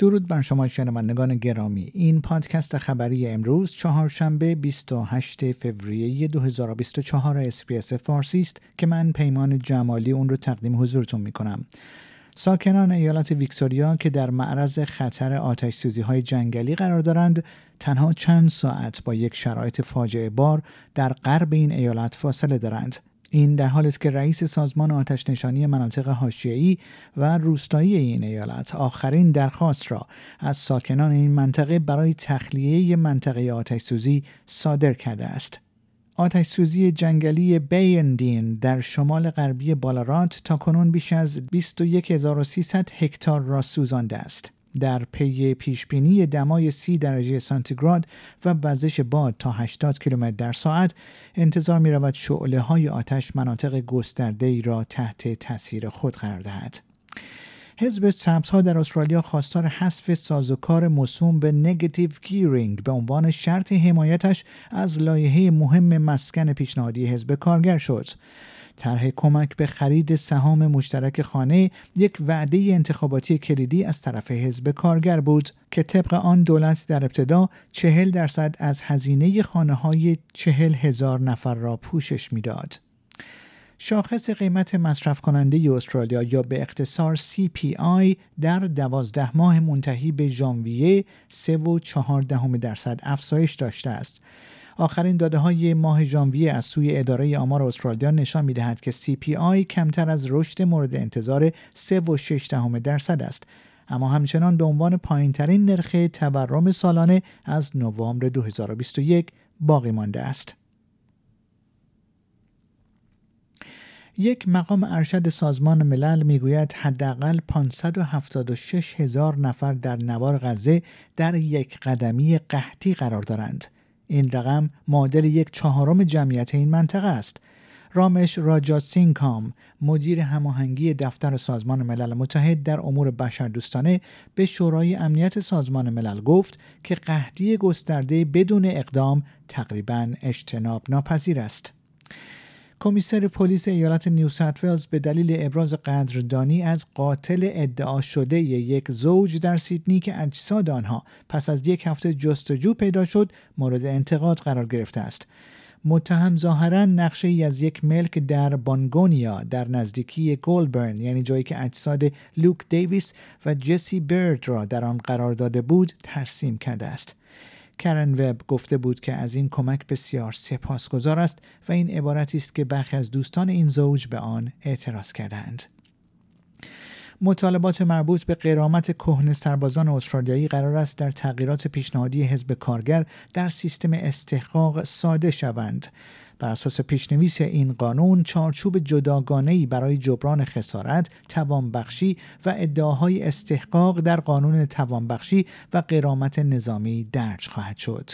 درود بر شما شنوندگان گرامی. این پادکست خبری امروز چهارشنبه 28 فوریه 2024 اسپیس فارسی است که من پیمان جمالی اون رو تقدیم حضورتون می کنم ساکنان ایالت ویکتوریا که در معرض خطر آتش سوزی های جنگلی قرار دارند تنها چند ساعت با یک شرایط فاجعه بار در غرب این ایالت فاصله دارند. این در حالی است که رئیس سازمان آتش نشانی مناطق حاشیه‌ای و روستایی این ایالت آخرین درخواست را از ساکنان این منطقه برای تخلیه منطقه آتش سوزی صادر کرده است. آتش سوزی جنگلی بیندین در شمال غربی بالارات تا کنون بیش از 21300 هکتار را سوزانده است. در پی پیشبینی دمای 30 درجه سانتیگراد و وزش باد تا 80 کیلومتر در ساعت انتظار می رود شعله های آتش مناطق گسترده ای را تحت تاثیر خود قرار دهد. حزب ها در استرالیا خواستار حذف سازوکار موسوم به نگتیو گیرینگ به عنوان شرط حمایتش از لایحه مهم مسکن پیشنهادی حزب کارگر شد. طرح کمک به خرید سهام مشترک خانه یک وعده انتخاباتی کلیدی از طرف حزب کارگر بود که طبق آن دولت در ابتدا چهل درصد از هزینه خانه های چهل هزار نفر را پوشش می‌داد. شاخص قیمت مصرف کننده استرالیا یا به اختصار CPI در دوازده ماه منتهی به ژانویه 3.4 درصد افزایش داشته است آخرین داده های ماه ژانویه از سوی اداره آمار استرالیا نشان می دهد که CPI کمتر از رشد مورد انتظار 3.6 درصد است اما همچنان به عنوان پایینترین نرخ تورم سالانه از نوامبر 2021 باقی مانده است. یک مقام ارشد سازمان ملل می‌گوید حداقل 576 هزار نفر در نوار غزه در یک قدمی قحطی قرار دارند. این رقم معادل یک چهارم جمعیت این منطقه است. رامش راجا سینکام مدیر هماهنگی دفتر سازمان ملل متحد در امور بشردوستانه به شورای امنیت سازمان ملل گفت که قحطی گسترده بدون اقدام تقریبا اجتناب ناپذیر است. کمیسر پلیس ایالت نیو ولز به دلیل ابراز قدردانی از قاتل ادعا شده یک زوج در سیدنی که اجساد آنها پس از یک هفته جستجو پیدا شد مورد انتقاد قرار گرفته است. متهم ظاهرا نقشه ای از یک ملک در بانگونیا در نزدیکی گولبرن یعنی جایی که اجساد لوک دیویس و جسی برد را در آن قرار داده بود ترسیم کرده است. کرن وب گفته بود که از این کمک بسیار سپاسگزار است و این عبارتی است که برخی از دوستان این زوج به آن اعتراض کردند. مطالبات مربوط به قرامت کهن سربازان استرالیایی قرار است در تغییرات پیشنهادی حزب کارگر در سیستم استحقاق ساده شوند بر اساس پیشنویس این قانون چارچوب جداگانه برای جبران خسارت، توانبخشی و ادعاهای استحقاق در قانون توانبخشی و غرامت نظامی درج خواهد شد.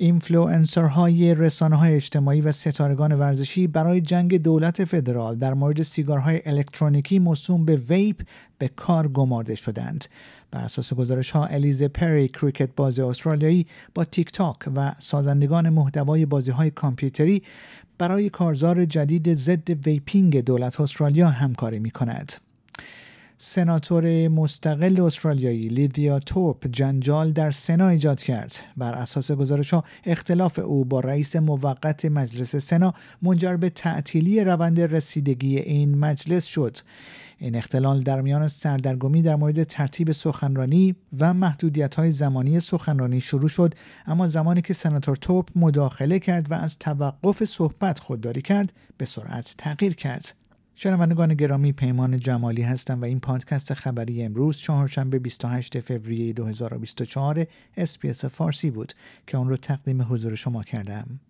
اینفلوئنسرهای رسانه های اجتماعی و ستارگان ورزشی برای جنگ دولت فدرال در مورد سیگارهای الکترونیکی موسوم به vape به کار گمارده شدند. بر اساس گزارش ها الیزه پری کریکت باز استرالیایی با تیک تاک و سازندگان محتوای بازی های کامپیوتری برای کارزار جدید ضد vaping دولت استرالیا همکاری می کند. سناتور مستقل استرالیایی لیدیا توپ جنجال در سنا ایجاد کرد. بر اساس گزارش ها اختلاف او با رئیس موقت مجلس سنا منجر به تعطیلی روند رسیدگی این مجلس شد. این اختلال در میان سردرگمی در مورد ترتیب سخنرانی و محدودیت های زمانی سخنرانی شروع شد اما زمانی که سناتور توپ مداخله کرد و از توقف صحبت خودداری کرد به سرعت تغییر کرد. شنوندگان گرامی پیمان جمالی هستم و این پادکست خبری امروز چهارشنبه 28 فوریه 2024 اسپیس فارسی بود که اون رو تقدیم حضور شما کردم.